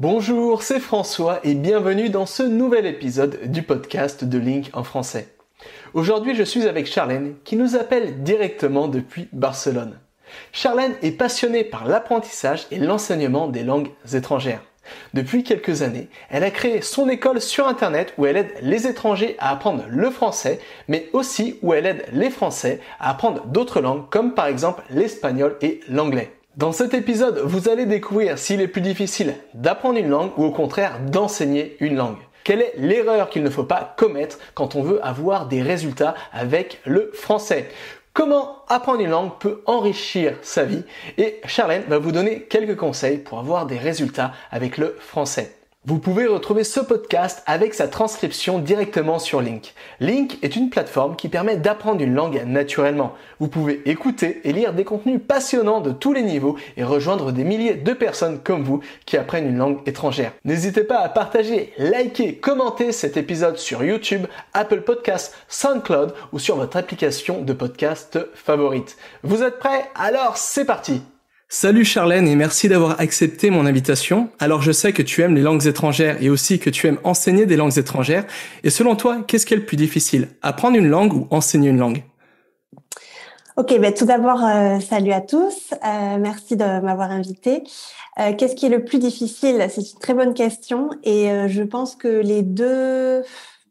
Bonjour, c'est François et bienvenue dans ce nouvel épisode du podcast de Link en français. Aujourd'hui, je suis avec Charlène qui nous appelle directement depuis Barcelone. Charlène est passionnée par l'apprentissage et l'enseignement des langues étrangères. Depuis quelques années, elle a créé son école sur Internet où elle aide les étrangers à apprendre le français, mais aussi où elle aide les Français à apprendre d'autres langues comme par exemple l'espagnol et l'anglais. Dans cet épisode, vous allez découvrir s'il est plus difficile d'apprendre une langue ou au contraire d'enseigner une langue. Quelle est l'erreur qu'il ne faut pas commettre quand on veut avoir des résultats avec le français? Comment apprendre une langue peut enrichir sa vie? Et Charlène va vous donner quelques conseils pour avoir des résultats avec le français. Vous pouvez retrouver ce podcast avec sa transcription directement sur Link. Link est une plateforme qui permet d'apprendre une langue naturellement. Vous pouvez écouter et lire des contenus passionnants de tous les niveaux et rejoindre des milliers de personnes comme vous qui apprennent une langue étrangère. N'hésitez pas à partager, liker, commenter cet épisode sur YouTube, Apple Podcasts, SoundCloud ou sur votre application de podcast favorite. Vous êtes prêts? Alors c'est parti Salut Charlène et merci d'avoir accepté mon invitation. Alors je sais que tu aimes les langues étrangères et aussi que tu aimes enseigner des langues étrangères. Et selon toi, qu'est-ce qui est le plus difficile? Apprendre une langue ou enseigner une langue? Ok, ben tout d'abord, euh, salut à tous. Euh, merci de m'avoir invité. Euh, qu'est-ce qui est le plus difficile? C'est une très bonne question et je pense que les deux,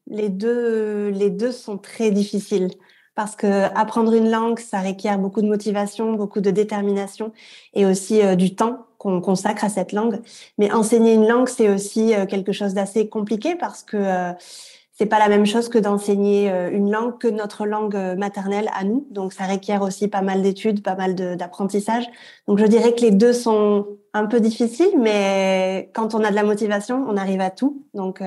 les deux, les deux sont très difficiles parce que apprendre une langue, ça requiert beaucoup de motivation, beaucoup de détermination et aussi euh, du temps qu'on consacre à cette langue. Mais enseigner une langue, c'est aussi euh, quelque chose d'assez compliqué parce que euh, c'est pas la même chose que d'enseigner une langue que notre langue maternelle à nous. Donc ça requiert aussi pas mal d'études, pas mal d'apprentissage. Donc je dirais que les deux sont un peu difficiles, mais quand on a de la motivation, on arrive à tout. Donc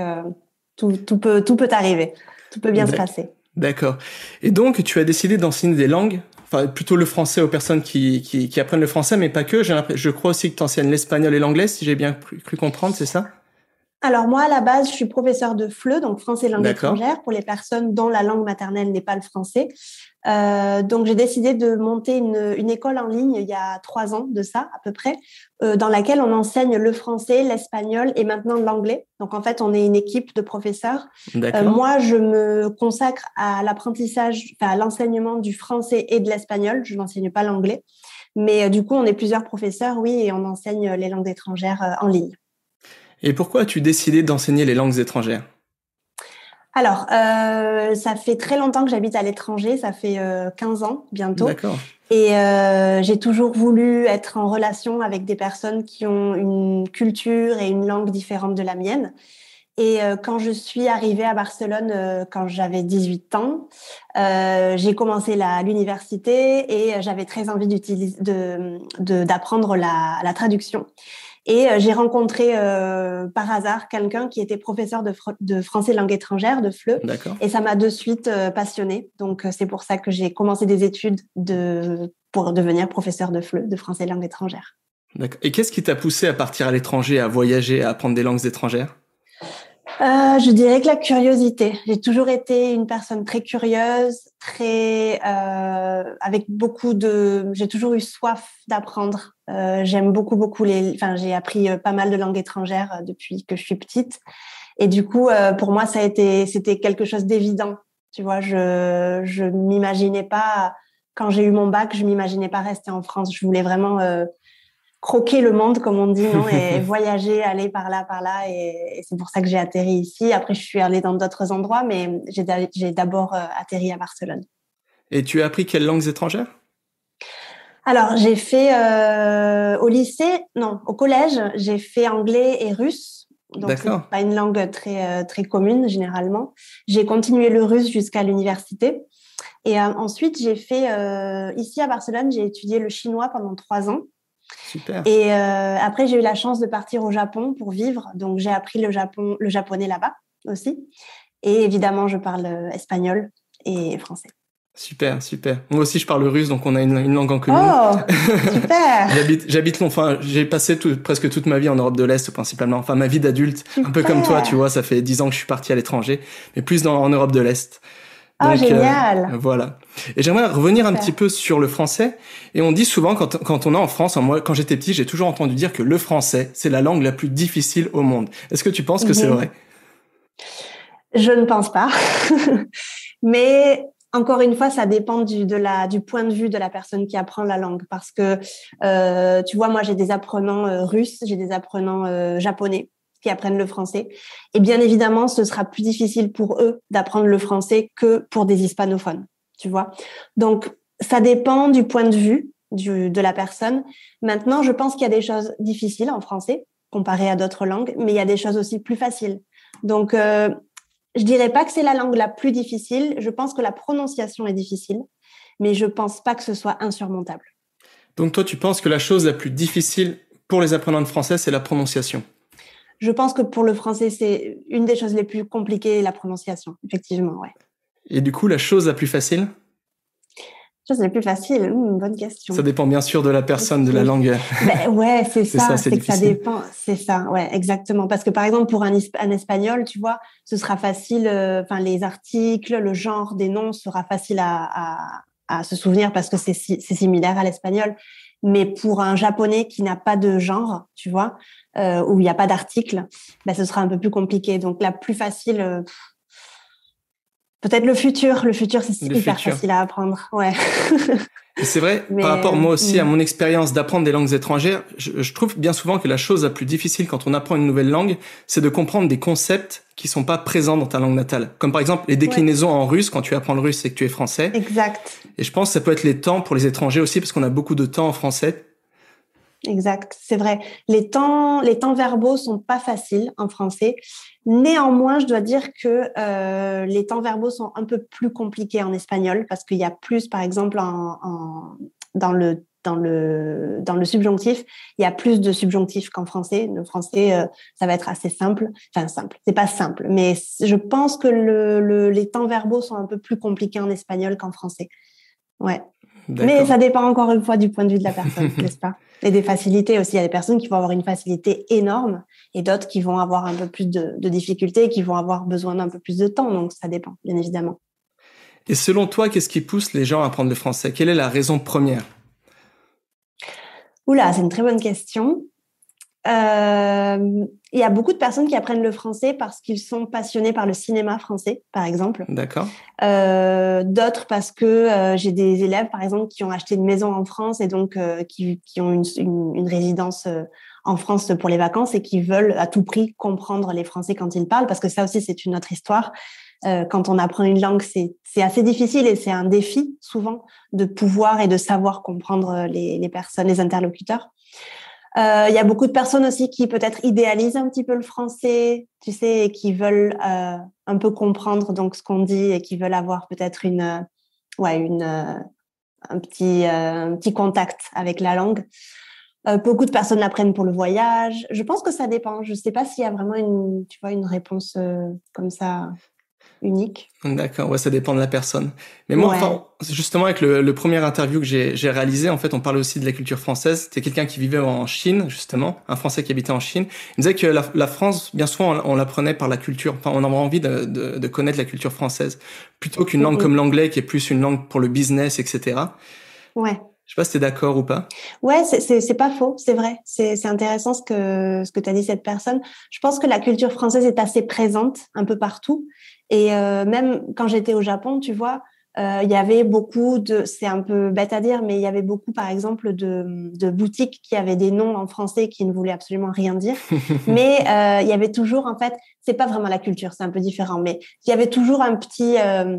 tout, tout peut tout peut arriver, tout peut bien se passer. D'accord. Et donc, tu as décidé d'enseigner des langues, enfin plutôt le français aux personnes qui, qui, apprennent le français, mais pas que. Je crois aussi que tu enseignes l'espagnol et l'anglais, si j'ai bien cru comprendre, c'est ça? Alors moi, à la base, je suis professeur de FLE, donc français langue étrangère, pour les personnes dont la langue maternelle n'est pas le français. Euh, donc j'ai décidé de monter une, une, école en ligne il y a trois ans de ça à peu près, euh, dans laquelle on enseigne le français, l'espagnol et maintenant l'anglais. Donc en fait, on est une équipe de professeurs. Euh, moi, je me consacre à l'apprentissage, enfin, à l'enseignement du français et de l'espagnol. Je n'enseigne pas l'anglais, mais euh, du coup, on est plusieurs professeurs, oui, et on enseigne les langues étrangères euh, en ligne. Et pourquoi as-tu décidé d'enseigner les langues étrangères? Alors, euh, ça fait très longtemps que j'habite à l'étranger, ça fait euh, 15 ans bientôt. D'accord. Et euh, j'ai toujours voulu être en relation avec des personnes qui ont une culture et une langue différente de la mienne. Et euh, quand je suis arrivée à Barcelone, quand j'avais 18 ans, j'ai commencé l'université et j'avais très envie d'apprendre de, la, la traduction. Et euh, j'ai rencontré euh, par hasard quelqu'un qui était professeur de, de, français langue étrangère, de FLE. Et ça m'a de suite euh, passionnée. Donc, c'est pour ça que j'ai commencé des études de, pour devenir professeur de FLE, de français langue étrangère. D'accord. Et qu'est-ce qui t'a poussé à partir à l'étranger, à voyager, à apprendre des langues étrangères? Euh, je dirais que la curiosité. J'ai toujours été une personne très curieuse, très euh, avec beaucoup de. J'ai toujours eu soif d'apprendre. Euh, J'aime beaucoup beaucoup les. Enfin, j'ai appris euh, pas mal de langues étrangères euh, depuis que je suis petite, et du coup, euh, pour moi, ça a été c'était quelque chose d'évident. Tu vois, je je m'imaginais pas quand j'ai eu mon bac, je m'imaginais pas rester en France. Je voulais vraiment croquer le monde, comme on dit, non, et voyager, aller par là, par là. Et, c'est pour ça que j'ai atterri ici. Après, je suis allée dans d'autres endroits, mais j'ai d'abord euh, atterri à Barcelone. Et tu as appris quelles langues étrangères? Alors, j'ai fait euh, au lycée, non, au collège, j'ai fait anglais et russe. Donc, c'est pas une langue très euh, très commune généralement. J'ai continué le russe jusqu'à l'université. Et ensuite, j'ai fait ici à Barcelone, j'ai étudié le chinois pendant trois ans. Super. Et euh, après, j'ai eu la chance de partir au Japon pour vivre. Donc, j'ai appris le, Japon, le japonais là-bas aussi. Et évidemment, je parle euh, espagnol et français. Super, super. Moi aussi, je parle russe, donc on a une, langue en commun. Oh, super. j'habite, j'habite, enfin, j'ai passé presque toute ma vie en Europe de l'Est, principalement. Enfin, ma vie d'adulte, un peu comme toi, tu vois, ça fait dix ans que je suis parti à l'étranger, mais plus dans, en Europe de l'Est. Ah, génial. voilà. Et j'aimerais revenir un petit peu sur le français. Et on dit souvent, quand, quand on est en France, moi, quand j'étais petit, j'ai toujours entendu dire que le français, c'est la langue la plus difficile au monde. Est-ce que tu penses que c'est mhm. vrai? Je ne pense pas. Mais encore une fois, ça dépend du, de la, du point de vue de la personne qui apprend la langue. Parce que, euh, tu vois, moi, j'ai des apprenants euh, russes, j'ai des apprenants euh, japonais qui apprennent le français. Et bien évidemment, ce sera plus difficile pour eux d'apprendre le français que pour des hispanophones, tu vois. Donc, ça dépend du point de vue de la personne. Maintenant, je pense qu'il y a des choses difficiles en français comparé à d'autres langues, mais il y a des choses aussi plus faciles. Donc, euh, je dirais pas que c'est la langue la plus difficile. Je pense que la prononciation est difficile, mais je pense pas que ce soit insurmontable. Donc, toi, tu penses que la chose la plus difficile pour les apprenants de français, c'est la prononciation? Je pense que pour le français, c'est une des choses les plus compliquées, la prononciation, effectivement, ouais. Et du coup, la chose la plus facile? Chose la plus facile, une bonne question. Ça dépend bien sûr de la personne, de la langue. Ben, ouais, c'est ça, c'est que ça dépend, c'est ça, ouais, exactement. Parce que par exemple, pour un, un espagnol, tu vois, ce sera facile, euh, enfin, les articles, le genre des noms sera facile à, à, à se souvenir parce que c'est similaire à l'espagnol. Mais pour un japonais qui n'a pas de genre, tu vois, euh, où il n'y a pas d'article, ben, ce sera un peu plus compliqué. Donc la plus facile, euh, peut-être le futur. Le futur, c'est hyper facile à apprendre. Ouais. c'est vrai, par rapport moi aussi à mm. mon expérience d'apprendre des langues étrangères, je, trouve bien souvent que la chose la plus difficile quand on apprend une nouvelle langue, c'est de comprendre des concepts qui sont pas présents dans ta langue natale. Comme par exemple les déclinaisons en russe quand tu apprends le russe et que tu es français. Exact. Et je pense que ça peut être les temps pour les étrangers aussi parce qu'on a beaucoup de temps en français. Exact, c'est vrai. Les temps, les temps verbaux sont pas faciles en français. Néanmoins, je dois dire que euh, les temps verbaux sont un peu plus compliqués en espagnol parce qu'il y a plus, par exemple, en, dans le dans le dans le subjonctif, il y a plus de subjonctifs qu'en français. Le français, euh, ça va être assez simple. Enfin simple, c'est pas simple, mais je pense que le, les temps verbaux sont un peu plus compliqués en espagnol qu'en français. Ouais. Mais ça dépend encore une fois du point de vue de la personne, n'est-ce pas? Et des facilités aussi. Il y a des personnes qui vont avoir une facilité énorme et d'autres qui vont avoir un peu plus de, de difficultés qui vont avoir besoin d'un peu plus de temps. Donc ça dépend, bien évidemment. Et selon toi, qu'est-ce qui pousse les gens à apprendre le français? Quelle est la raison première? Oula, c'est une très bonne question. Euh, il y a beaucoup de personnes qui apprennent le français parce qu'ils sont passionnés par le cinéma français, par exemple. D'accord. Euh, D'autres parce que euh, j'ai des élèves, par exemple, qui ont acheté une maison en France et donc euh, qui, qui, ont une, une, une résidence euh, en France pour les vacances et qui veulent à tout prix comprendre les Français quand ils parlent, parce que ça aussi, c'est une autre histoire. quand on apprend une langue, c'est assez difficile et c'est un défi souvent de pouvoir et de savoir comprendre les, les personnes, les interlocuteurs. Euh, il y a beaucoup de personnes aussi qui peut-être idéalisent un petit peu le français, tu sais, et qui veulent euh, un peu comprendre donc ce qu'on dit et qui veulent avoir peut-être une, euh, ouais, une, un petit, petit contact avec la langue. beaucoup de personnes l'apprennent pour le voyage. Je pense que ça dépend. Je ne sais pas s'il y a vraiment une, tu vois, une réponse comme ça unique. D'accord, ouais, ça dépend de la personne. Mais moi, enfin, justement, avec le, le, premier interview que j'ai réalisé, en fait, on parlait aussi de la culture française. C'était quelqu'un qui vivait en Chine, justement, un Français qui habitait en Chine. Il me disait que la, la France, bien souvent, on, on l'apprenait par la culture. Enfin, on avait envie de, de, de connaître la culture française, plutôt qu'une langue comme l'anglais, qui est plus une langue pour le business, etc. Ouais. Je sais pas si tu es d'accord ou pas. Ouais, c'est pas faux, c'est vrai. C'est intéressant ce que ce que tu as dit cette personne. Je pense que la culture française est assez présente un peu partout et euh, même quand j'étais au Japon, tu vois, euh, il y avait beaucoup de, c'est un peu bête à dire, mais il y avait beaucoup, par exemple, de, de boutiques qui avaient des noms en français qui ne voulaient absolument rien dire. mais euh, il y avait toujours, en fait, c'est pas vraiment la culture, c'est un peu différent, mais il y avait toujours un petit, euh,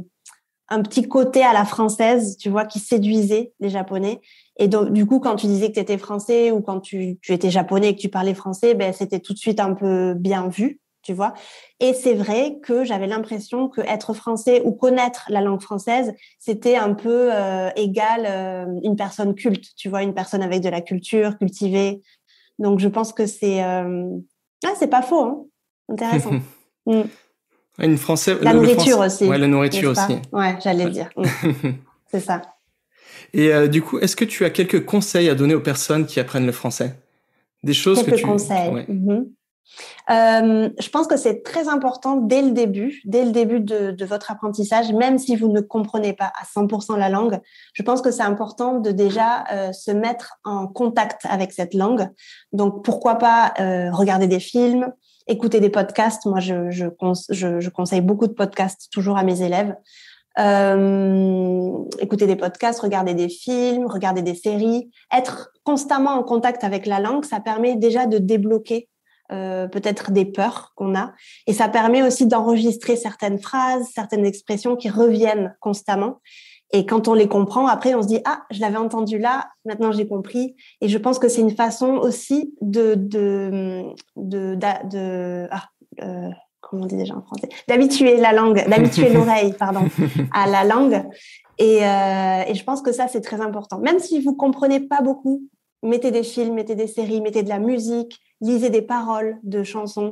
un petit côté à la française, tu vois, qui séduisait les Japonais. Et donc, du coup, quand tu disais que tu étais français ou quand tu, tu étais japonais et que tu parlais français, ben, c'était tout de suite un peu bien vu tu vois. Et c'est vrai que j'avais l'impression que être français ou connaître la langue française, c'était un peu euh, égal euh, une personne culte, tu vois, une personne avec de la culture, cultivée. Donc je pense que c'est euh... ah c'est pas faux, hein intéressant. mm. Une française. La nourriture aussi. Ouais, la nourriture aussi. Ouais, j'allais dire. Mm. c'est ça. Et euh, du coup, est-ce que tu as quelques conseils à donner aux personnes qui apprennent le français? Des choses quelques que tu. conseils. Ouais. Mm-hmm. euh, je pense que c'est très important dès le début, dès le début de, votre apprentissage, même si vous ne comprenez pas à 100% la langue, je pense que c'est important de déjà euh, se mettre en contact avec cette langue. Donc, pourquoi pas euh, regarder des films, écouter des podcasts. Moi, je, conseille beaucoup de podcasts toujours à mes élèves. écouter des podcasts, regarder des films, regarder des séries, être constamment en contact avec la langue, ça permet déjà de débloquer euh, peut-être des peurs qu'on a. Et ça permet aussi d'enregistrer certaines phrases, certaines expressions qui reviennent constamment. Et quand on les comprend, après, on se dit, ah, je l'avais entendu là, maintenant j'ai compris. Et je pense que c'est une façon aussi de, de, de, de, ah, euh, comment on dit déjà en français, d'habituer la langue, d'habituer l'oreille, pardon, à la langue. Et, euh, et je pense que ça, c'est très important. Même si vous comprenez pas beaucoup, mettez des films, mettez des séries, mettez de la musique, lisez des paroles de chansons.